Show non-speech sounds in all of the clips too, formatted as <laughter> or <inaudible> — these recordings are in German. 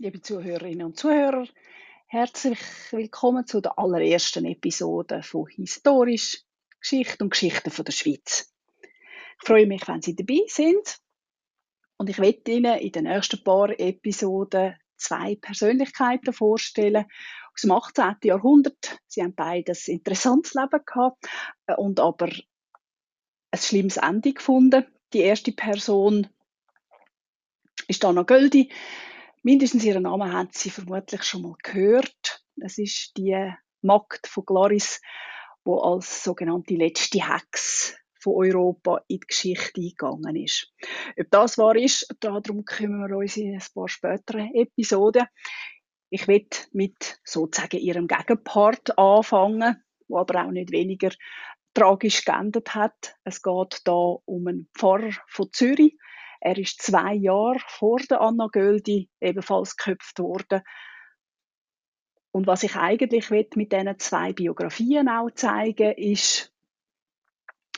liebe Zuhörerinnen und Zuhörer, herzlich willkommen zu der allerersten Episode von Historisch, Geschichte und Geschichte von der Schweiz. Ich freue mich, wenn Sie dabei sind und ich werde Ihnen in den nächsten paar Episoden zwei Persönlichkeiten vorstellen aus dem 18. Jahrhundert. Sie haben beide ein interessantes Leben gehabt äh, und aber ein schlimmes Ende gefunden. Die erste Person ist Anna Göldi. Mindestens ihren Namen haben Sie vermutlich schon mal gehört. Es ist die Magd von Glaris, wo als sogenannte letzte Hex von Europa in die Geschichte eingegangen ist. Ob das wahr ist, darum kümmern wir uns in ein paar späteren Episoden. Ich will mit sozusagen ihrem Gegenpart anfangen, wo aber auch nicht weniger tragisch geendet hat. Es geht da um einen Pfarrer von Zürich, er ist zwei Jahre vor der Anna Göldi ebenfalls geköpft worden. Und was ich eigentlich mit diesen zwei Biografien auch zeigen ist,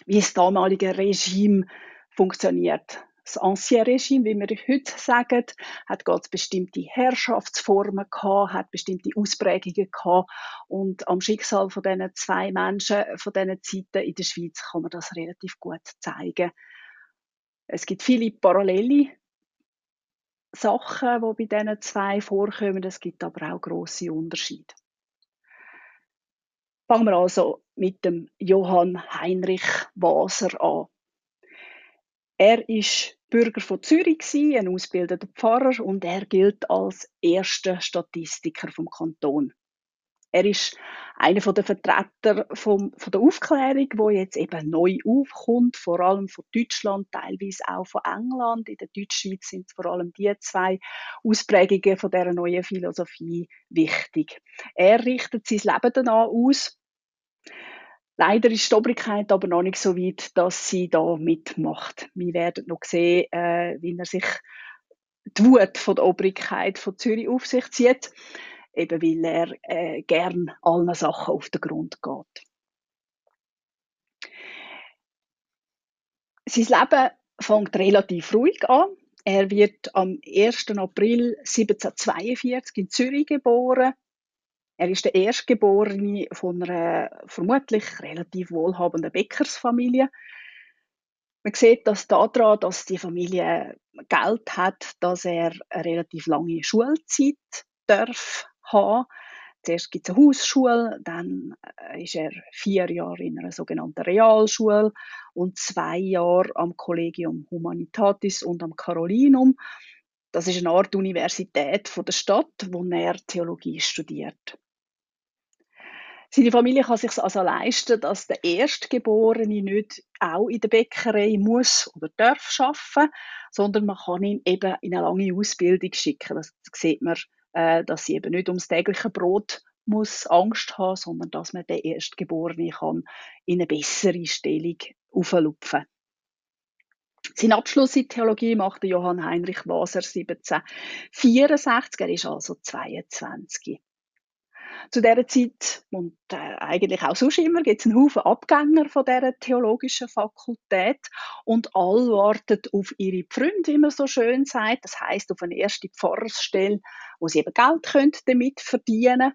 wie das damalige Regime funktioniert. Das Ancien Regime, wie wir heute sagen, hat ganz bestimmte Herrschaftsformen gehabt, hat bestimmte Ausprägungen gehabt. Und am Schicksal von diesen zwei Menschen von diesen Zeiten in der Schweiz kann man das relativ gut zeigen. Es gibt viele parallele Sachen, die bei diesen zwei vorkommen. Es gibt aber auch grosse Unterschiede. Fangen wir also mit dem Johann Heinrich Waser an. Er ist Bürger von Zürich, ein ausgebildeter Pfarrer und er gilt als erster Statistiker vom Kanton. Er ist einer der Vertreter vom, von der Aufklärung, wo jetzt eben neu aufkommt, vor allem von Deutschland, teilweise auch von England. In der Deutschschweiz sind vor allem die zwei Ausprägungen von dieser neuen Philosophie wichtig. Er richtet sein Leben danach aus. Leider ist die Obrigkeit aber noch nicht so weit, dass sie da mitmacht. Wir werden noch sehen, äh, wie er sich die Wut von der Obrigkeit von Zürich auf sich zieht eben weil er äh, gern allen Sachen auf den Grund geht. Sein Leben fängt relativ ruhig an. Er wird am 1. April 1742 in Zürich geboren. Er ist der Erstgeborene von einer vermutlich relativ wohlhabenden Bäckersfamilie. Man sieht das daran, dass die Familie Geld hat, dass er eine relativ lange Schulzeit darf haben. Zuerst gibt es eine Hausschule, dann äh, ist er vier Jahre in einer sogenannten Realschule und zwei Jahre am Collegium Humanitatis und am Carolinum. Das ist eine Art Universität von der Stadt, wo er Theologie studiert. Seine Familie kann sich also leisten, dass der Erstgeborene nicht auch in der Bäckerei muss oder darf arbeiten, sondern man kann ihn eben in eine lange Ausbildung schicken. Das sieht man äh, dass sie eben nicht ums tägliche Brot muss Angst haben, sondern dass man den Erstgeborenen kann in eine bessere Stellung auflupfen. Sein Abschluss in Theologie machte Johann Heinrich Waser 1764, er ist also 22 zu dieser Zeit und äh, eigentlich auch sonst immer gibt es einen Haufen Abgänger von dieser theologischen Fakultät und alle warten auf ihre Pfründe, wie man so schön sagt. Das heißt auf eine erste Pfarrersstelle, wo sie eben Geld können damit verdienen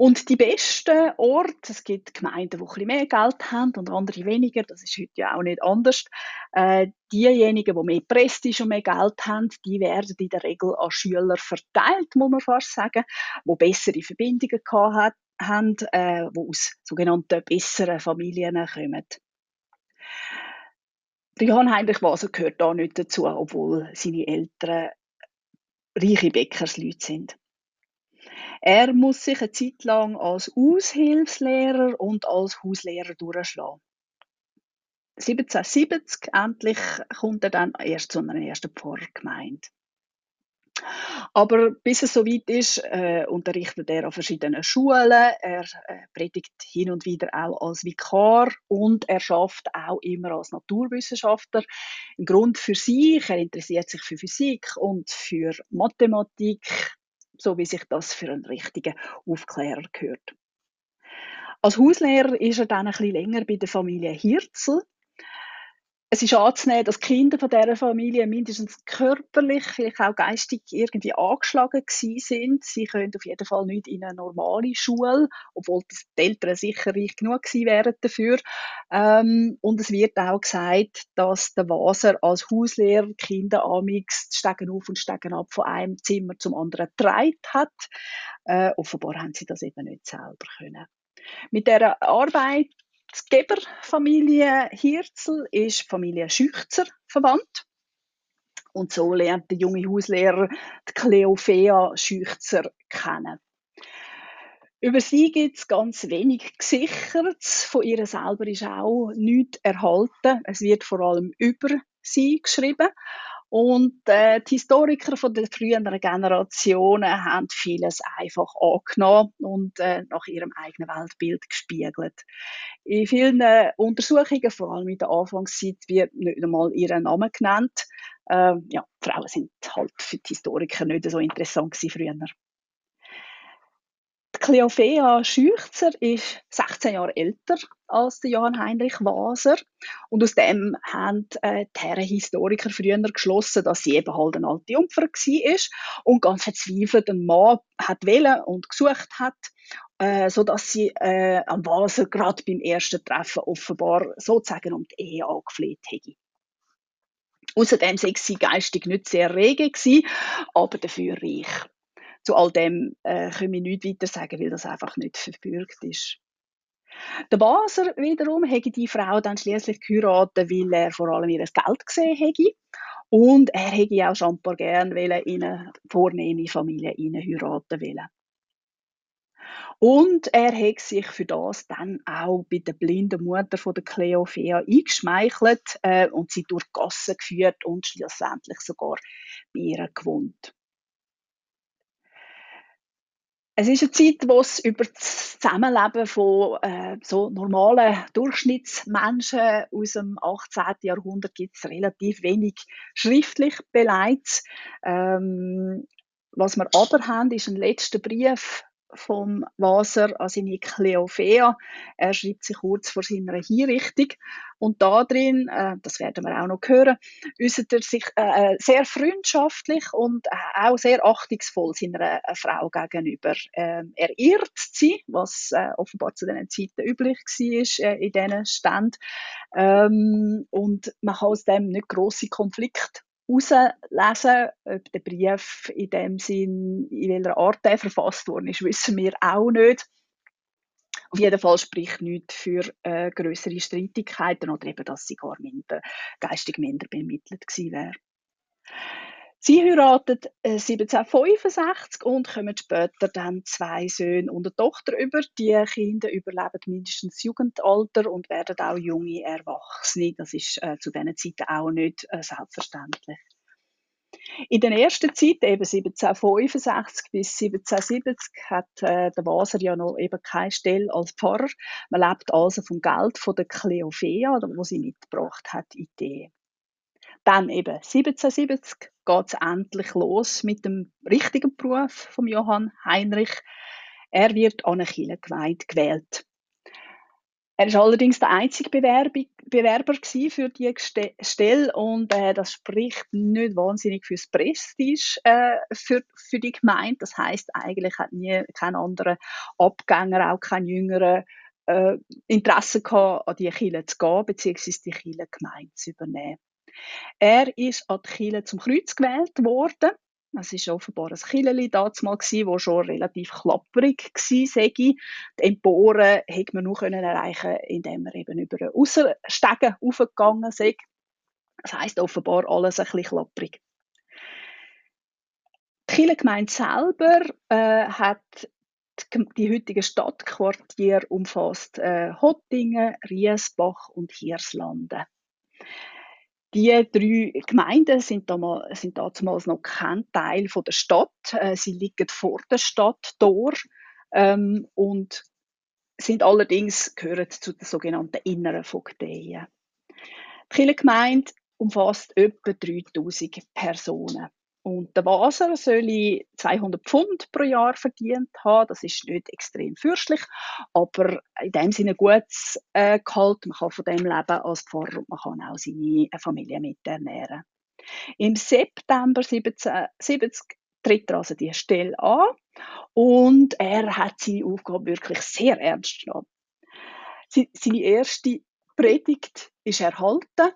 und die besten Orte, es gibt Gemeinden, die ein bisschen mehr Geld haben und andere weniger, das ist heute ja auch nicht anders. Äh, diejenigen, die mehr Prestige und mehr Geld haben, die werden in der Regel an Schüler verteilt, muss man fast sagen, die bessere Verbindungen gehabt haben, äh, die aus sogenannten besseren Familien kommen. Johann Heinrich Waser gehört da nicht dazu, obwohl seine Eltern reiche Bäckersleute sind. Er muss sich eine Zeit lang als Aushilfslehrer und als Hauslehrer durchschlagen. 1770 endlich kommt er dann erst zu einer ersten Pfarrgemeinde. Aber bis es soweit ist, äh, unterrichtet er an verschiedenen Schulen. Er äh, predigt hin und wieder auch als Vikar und er schafft auch immer als Naturwissenschaftler. Im Grund für sich, er interessiert sich für Physik und für Mathematik, so wie sich das für einen richtigen Aufklärer gehört. Als Hauslehrer ist er dann ein bisschen länger bei der Familie Hirzel. Es ist anzunehmen, dass Kinder von dieser Familie mindestens körperlich, vielleicht auch geistig irgendwie angeschlagen gewesen sind. Sie können auf jeden Fall nicht in eine normale Schule, obwohl die Eltern sicher reich genug gewesen wären dafür. Ähm, und es wird auch gesagt, dass der Waser als Hauslehrer Kinder amix steigen auf und steigen ab von einem Zimmer zum anderen getragen hat. Äh, offenbar haben sie das eben nicht selber können. Mit der Arbeit die Geberfamilie Hirzel ist Familie Schüchzer verwandt. Und so lernt der junge Hauslehrer die Cleophea Schüchzer kennen. Über sie gibt es ganz wenig gesichert. Von ihr selber ist auch nichts erhalten. Es wird vor allem über sie geschrieben. Und äh, die Historiker von der früheren Generationen haben vieles einfach angenommen und äh, nach ihrem eigenen Weltbild gespiegelt. In vielen äh, Untersuchungen, vor allem in der Anfangszeit, wird nicht einmal ihr Name genannt. Äh, ja, Frauen sind halt für die Historiker nicht so interessant gewesen früher. Cleophea Schüchzer ist 16 Jahre älter als Johann Heinrich Waser und aus dem haben äh, die Herren Historiker früher geschlossen, dass sie eben halt eine alte Jungfer war und ganz verzweifelt einen Mann hat wählen und gesucht hat, äh, so dass sie äh, am Waser gerade beim ersten Treffen offenbar sozusagen um die Ehe angefleht hätte. Außerdem sei sie geistig nicht sehr rege aber dafür reich. Zu all dem äh, können wir nichts weiter sagen, weil das einfach nicht verbürgt ist. Der Baser wiederum hätte die Frau dann schließlich geheiratet, weil er vor allem ihr Geld gesehen hätte. Und er hätte auch schon ein paar gern in eine vornehme Familie heiraten wollen. Und er hat sich für das dann auch bei der blinden Mutter von der Cleophea eingeschmeichelt äh, und sie durch Gassen geführt und schlussendlich sogar bei ihr gewohnt. Es ist eine Zeit, wo es über das Zusammenleben von äh, so normalen Durchschnittsmenschen aus dem 18. Jahrhundert gibt es relativ wenig schriftlich beleidigt. Ähm, was wir aber haben, ist ein letzter Brief vom Waser an seine Cleophea. Er schreibt sich kurz vor seiner Hinrichtung. Und da drin, äh, das werden wir auch noch hören, äußert er sich äh, sehr freundschaftlich und äh, auch sehr achtungsvoll seiner äh, Frau gegenüber. Ähm, er irrt sie, was äh, offenbar zu diesen Zeiten üblich war äh, in diesen Ständen. Ähm, und man kann aus dem nicht grosse Konflikte herauslesen, ob der Brief in dem Sinn, in welcher Art er verfasst worden ist, wissen wir auch nicht. Auf jeden Fall spricht nichts für äh, größere Streitigkeiten oder eben, dass sie gar minder, geistig minder bemittelt gewesen wäre. Sie heiraten 1765 äh, und kommen später dann zwei Söhne und eine Tochter über. Die Kinder überleben mindestens Jugendalter und werden auch junge Erwachsene. Das ist äh, zu diesen Zeiten auch nicht äh, selbstverständlich. In der ersten Zeit, eben 1765 bis 1770, hat der Waser ja noch eben keine Stelle als Pfarrer. Man lebt also vom Geld von der Cleophea, das sie mitgebracht hat Ehe. Dann eben 1770 geht es endlich los mit dem richtigen Beruf von Johann Heinrich. Er wird an eine Kirchengemeinde gewählt. Er war allerdings der einzige Bewerber, für die Stelle und äh, das spricht nicht wahnsinnig fürs Prestige äh, für, für die Gemeinde. Das heißt eigentlich hat nie kein anderer Abgänger, auch kein jüngerer äh, Interesse gehabt, an die Kirche zu gehen beziehungsweise die Kirchengemeinde zu übernehmen. Er ist an die Kirche zum Kreuz gewählt worden. Es war offenbar ein Killeli damals, das schon relativ klapperig war. Die Emporen konnte man nur erreichen, indem er eben über einen Aussenstegen aufgegangen ist. Das heisst offenbar alles ein bisschen klapperig. Die Kirchengemeinde selber äh, hat die, die heutige Stadtquartier umfasst äh, Hottingen, Riesbach und Hirslanden. Die drei Gemeinden sind, damals, sind damals noch kein Teil von der Stadt. Äh, sie liegen vor der Stadt Tor ähm, und sind allerdings gehören zu den sogenannten inneren Vogteien. Die Kirchengemeinde umfasst etwa 3000 Personen. Und der Waser soll 200 Pfund pro Jahr verdient haben. Das ist nicht extrem fürstlich, aber in dem Sinne gutes äh, Gehalt. Man kann von dem leben als Pfarrer und man kann auch seine Familie mit ernähren. Im September 1770 tritt er also die Stelle an und er hat seine Aufgabe wirklich sehr ernst genommen. Seine erste Predigt ist erhalten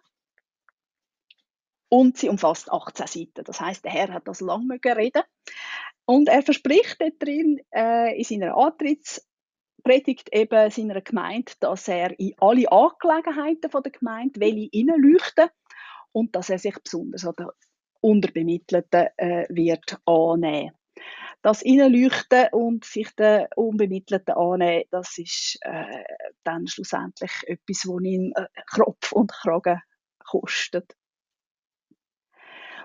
und sie umfasst 18 Seiten. Das heißt, der Herr hat das lang reden und er verspricht dort drin äh, in seiner Antrittspredigt eben seiner Gemeinde, dass er in alle Angelegenheiten der Gemeinde will hineinleuchten und dass er sich besonders an den Unterbemittelten äh, wird annehmen. Das Innenleuchten und sich den Unbemittelten annehmen, das ist äh, dann schlussendlich etwas, was ihn äh, Kropf und Kragen kostet.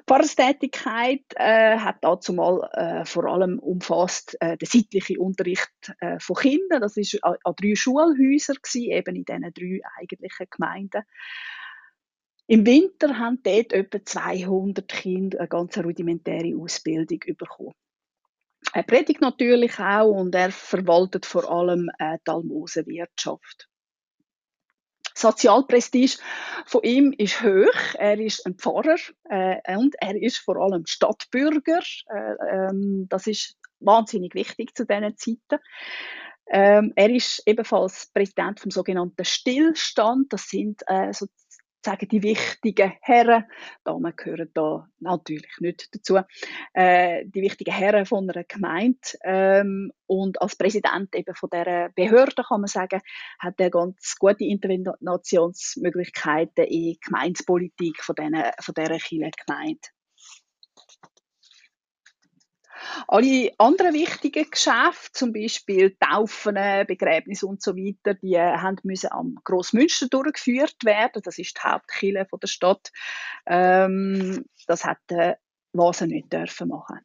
Pfarrerstätigkeit äh, hat dazu mal äh, vor allem umfasst äh, den seitlichen Unterricht äh, von Kindern. Das ist an, an drei Schulhäusern gewesen, eben in diesen drei eigentlichen Gemeinden. Im Winter haben dort etwa 200 Kinder eine ganz rudimentäre Ausbildung bekommen. Er predigt natürlich auch und er verwaltet vor allem äh, die Almosenwirtschaft. Sozialprestige von ihm ist hoch. Er ist ein Pfarrer äh, und er ist vor allem Stadtbürger. Äh, ähm, das ist wahnsinnig wichtig zu diesen Zeiten. Ähm, er ist ebenfalls Präsident vom sogenannten Stillstand. Das sind äh, so sagen die wichtigen Herren, Damen gehören da natürlich nicht dazu, äh, die wichtigen Herren von einer Gemeinde ähm, und als Präsident eben von der Behörde kann man sagen, hat er ganz gute Interventionsmöglichkeiten in die Gemeindepolitik von, diesen, von dieser Gemeinde. Alle anderen wichtigen Geschäfte, zum Beispiel Taufen, Begräbnisse und so weiter, die äh, haben müssen am Grossmünster durchgeführt werden. Das ist die Hauptkirche der Stadt. Ähm, das hat der Vase nicht dürfen machen.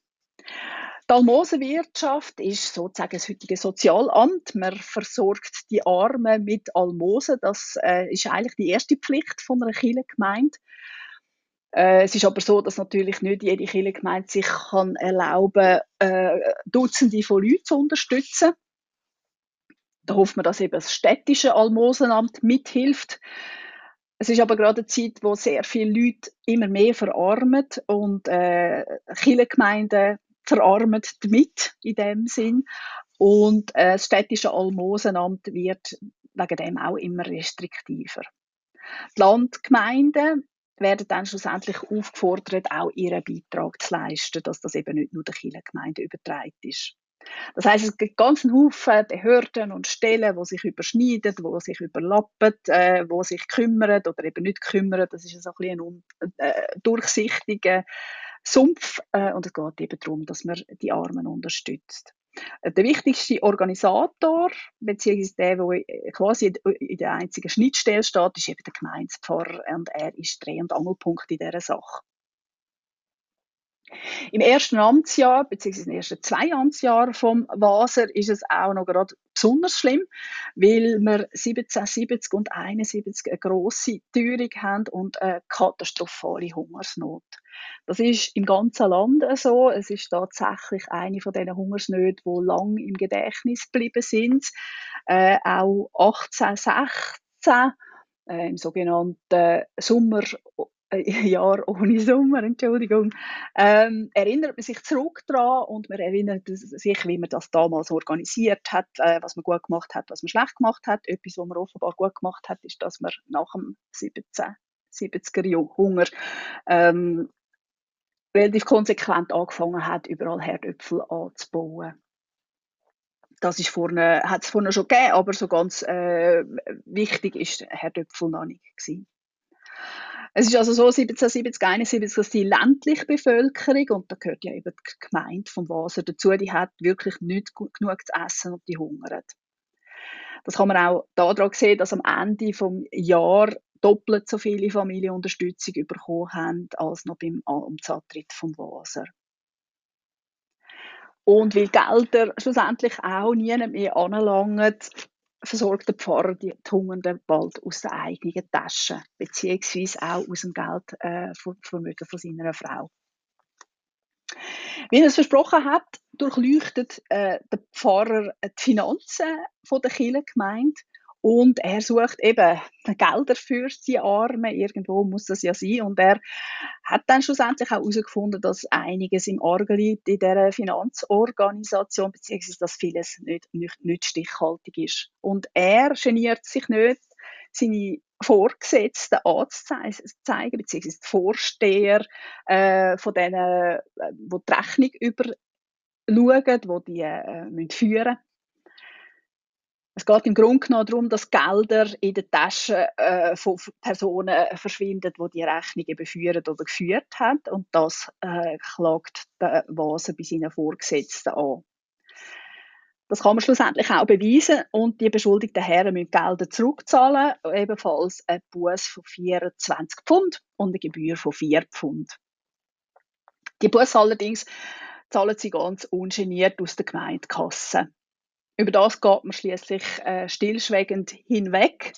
Die Almosenwirtschaft ist sozusagen das heutige Sozialamt. Man versorgt die Armen mit Almosen. Das äh, ist eigentlich die erste Pflicht von einer Kirchengemeinde. Äh, es ist aber so, dass natürlich nicht jede Kirchengemeinde sich kann erlauben äh, Dutzende von Leuten zu unterstützen. Da hofft man, dass eben das städtische Almosenamt mithilft. Es ist aber gerade eine Zeit, wo sehr viele Leute immer mehr verarmen und äh, Kirchengemeinden verarmen damit in dem Sinn. Und äh, das städtische Almosenamt wird wegen dem auch immer restriktiver. Die Landgemeinden werden dann schlussendlich aufgefordert, auch ihren Beitrag zu leisten, dass das eben nicht nur der Kirchengemeinde übertragen ist. Das heißt, es gibt ganz Haufen Behörden und Stellen, die sich überschneiden, die sich überlappen, äh, die sich kümmern oder eben nicht kümmern. Das ist so ein, ein äh, durchsichtiger Sumpf äh, und es geht eben darum, dass man die Armen unterstützt. Der wichtigste Organisator, beziehungsweise der, der quasi in der einzigen Schnittstelle steht, ist eben der Gemeindepfarrer und er ist Dreh- und Angelpunkt in dieser Sache. Im ersten Amtsjahr, in den ersten zwei Amtsjahren vom Waser, ist es auch noch gerade besonders schlimm, weil wir 1770 und 71 eine grosse Teuerung haben und eine katastrophale Hungersnot. Das ist im ganzen Land so. Es ist tatsächlich eine von diesen Hungersnöten, die lang im Gedächtnis geblieben sind. Äh, auch 1816 äh, im sogenannten Sommer Jahr ohne Sommer, Entschuldigung, ähm, erinnert man sich zurück daran und man erinnert sich, wie man das damals organisiert hat, äh, was man gut gemacht hat, was man schlecht gemacht hat. Etwas, was man offenbar gut gemacht hat, ist, dass man nach dem 1770er Jahr Hunger ähm, relativ konsequent angefangen hat, überall Herdöpfel anzubauen. Das hat es vorne schon gegeben, aber so ganz äh, wichtig ist Herdöpfel noch nicht gewesen. Es ist also so 1770, 71, dass die ländliche Bevölkerung, und da gehört ja eben die Gemeinde vom Wasser dazu, die hat wirklich nicht genug zu essen und die hungert. Das kann man auch daran sehen, dass am Ende vom Jahr doppelt so viele Familienunterstützung bekommen haben, als noch beim Amtsantritt vom Wasser. Und weil Gelder schlussendlich auch nie mehr anlangen, versorgt der Pfarrer die, Hungernden bald aus der eigenen Tasche, beziehungsweise auch aus dem Geldvermögen äh, seiner Frau. Wie er es versprochen hat, durchleuchtet äh, der Pfarrer die Finanzen von der Kirchengemeinde und er sucht eben Gelder für die Armen. Irgendwo muss das ja sein. Und er hat dann schlussendlich auch herausgefunden, dass einiges im Argen liegt in dieser Finanzorganisation, beziehungsweise dass vieles nicht, nicht, nicht stichhaltig ist. Und er geniert sich nicht, seine Vorgesetzten anzuzeigen, beziehungsweise die Vorsteher äh, von denen, äh, die die Rechnung überschauen, die die äh, müssen führen es geht im Grunde genommen darum, dass Gelder in den Taschen äh, von Personen verschwinden, die die Rechnung eben führen oder geführt haben. Und das äh, klagt der Vase bei seinen Vorgesetzten an. Das kann man schlussendlich auch beweisen und die beschuldigten Herren müssen Gelder zurückzahlen, ebenfalls ein Buß von 24 Pfund und eine Gebühr von 4 Pfund. Die Buß allerdings zahlen sie ganz ungeniert aus der Gemeindekasse. Über das geht man schließlich äh, stillschweigend hinweg.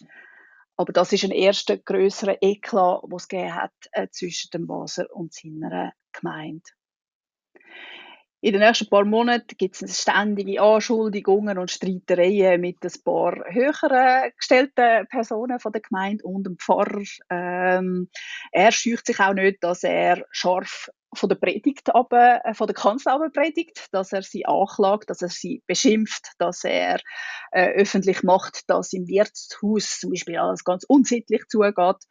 Aber das ist ein erster größerer Eklat, was es gegeben hat äh, zwischen dem Waser und seiner Gemeinde. In den nächsten paar Monaten gibt es ständige Anschuldigungen und Streitereien mit ein paar höheren gestellten Personen von der Gemeinde und dem Pfarrer. Ähm, er scheucht sich auch nicht, dass er scharf von der Predigt aber, äh, von der Kanzel predigt, dass er sie anklagt, dass er sie beschimpft, dass er äh, öffentlich macht, dass im Wirtshaus zum Beispiel alles ganz unsittlich zugeht.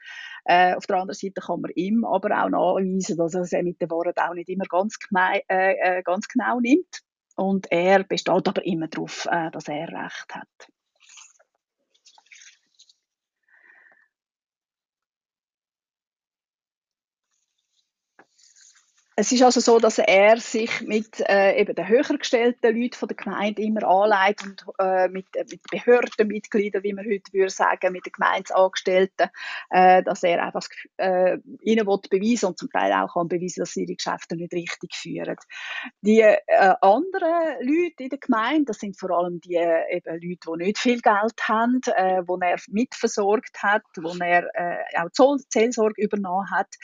Äh, auf der anderen Seite kann man ihm aber auch nachweisen, dass er es mit der Wahrheit auch nicht immer ganz, äh, äh, ganz genau nimmt. Und er besteht aber immer darauf, äh, dass er Recht hat. Es ist also so, dass er sich mit äh, eben den höher gestellten Leuten von der Gemeinde immer anlegt und äh, mit, äh, mit Behördenmitgliedern, wie man heute würde sagen, mit den Gemeindeangestellten, äh, dass er einfach äh, ihnen will beweisen und zum Teil auch kann beweisen, dass sie ihre Geschäfte nicht richtig führen. Die äh, anderen Leute in der Gemeinde, das sind vor allem die äh, eben Leute, die nicht viel Geld haben, äh, wo er mitversorgt hat, wo er äh, auch Zoll Zellsorge übernommen hat,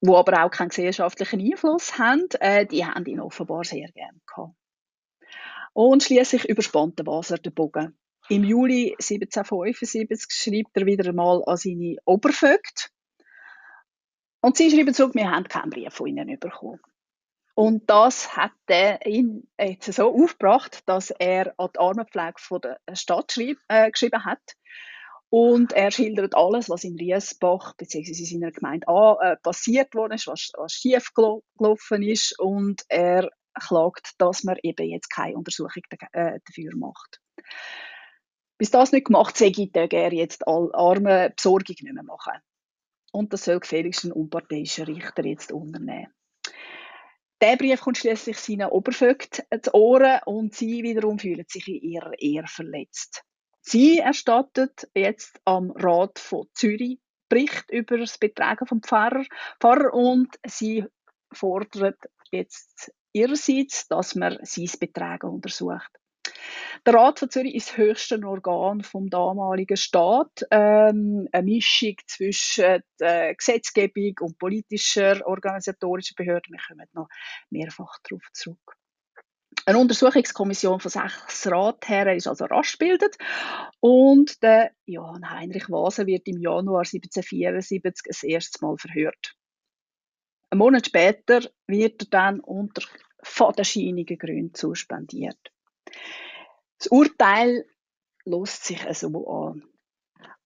wo aber auch keinen gesellschaftlichen Einfluss haben, äh, die haben ihn offenbar sehr gern gehabt. Und schließlich überspannt der Waser den Bogen. Im Juli 1775 schreibt er wieder einmal an seine Obervögt. Und sie schreiben zurück, wir haben keinen Brief von ihnen bekommen. Und das hat ihn jetzt so aufgebracht, dass er an die Armenpflege von der Stadt äh, geschrieben hat. Und er schildert alles, was in Riesbach bzw. in seiner Gemeinde an, äh, passiert worden ist, was, was schief gelaufen ist. Und er klagt, dass man eben jetzt keine Untersuchung äh, dafür macht. Bis das nicht gemacht sei, würde er jetzt alle arme Besorgung nicht mehr machen. Und das soll gefälligst ein unparteiischer Richter jetzt unternehmen. Der Brief kommt schließlich seinen Obervögt zu Ohren und sie wiederum fühlen sich in ihrer Ehre verletzt. Sie erstattet jetzt am Rat von Zürich Bericht über das Betragen vom Pfarrer, Pfarrer und sie fordert jetzt ihrerseits, dass man sein Betragen untersucht. Der Rat von Zürich ist das höchste Organ vom damaligen Staat, ähm, eine Mischung zwischen der Gesetzgebung und politischer, organisatorischer Behörden. Wir kommen noch mehrfach darauf zurück. Eine Untersuchungskommission von sechs Ratherren ist also rasch gebildet und der Johann Heinrich Vase wird im Januar 1774 das erste Mal verhört. Ein Monat später wird er dann unter fadenscheinigen Gründen suspendiert. Das Urteil lässt sich also an.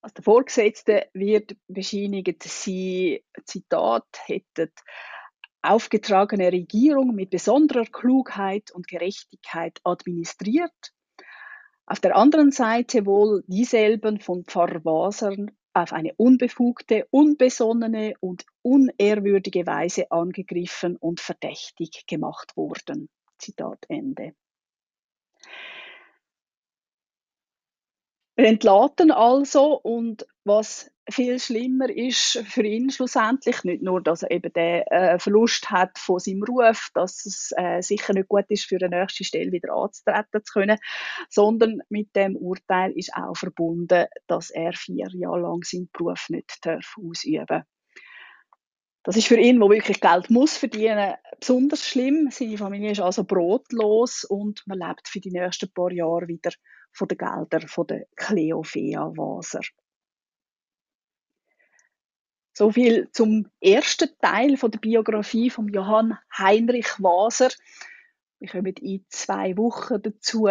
Also der Vorgesetzte wird bescheinigt, sie, Zitat, hätten aufgetragene Regierung mit besonderer Klugheit und Gerechtigkeit administriert, auf der anderen Seite wohl dieselben von Pfarrer Wasern auf eine unbefugte, unbesonnene und unehrwürdige Weise angegriffen und verdächtig gemacht wurden. Zitat Ende. Entladen also. Und was viel schlimmer ist für ihn schlussendlich, nicht nur, dass er eben den äh, Verlust hat von seinem Ruf, dass es äh, sicher nicht gut ist, für eine nächste Stelle wieder anzutreten zu können, sondern mit dem Urteil ist auch verbunden, dass er vier Jahre lang seinen Beruf nicht darf ausüben Das ist für ihn, der wirklich Geld muss verdienen, besonders schlimm. Seine Familie ist also brotlos und man lebt für die nächsten paar Jahre wieder von den Geldern von der Cleofea Waser. So viel zum ersten Teil von der Biografie von Johann Heinrich Waser. Wir kommen in zwei Wochen dazu,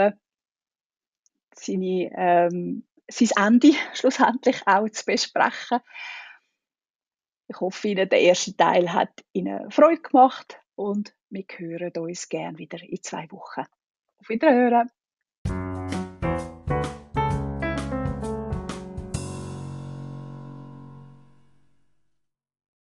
seine, ähm, sein Ende <laughs> schlussendlich auch zu besprechen. Ich hoffe, Ihnen der erste Teil hat Ihnen Freude gemacht und wir hören uns gerne wieder in zwei Wochen. Auf Wiederhören!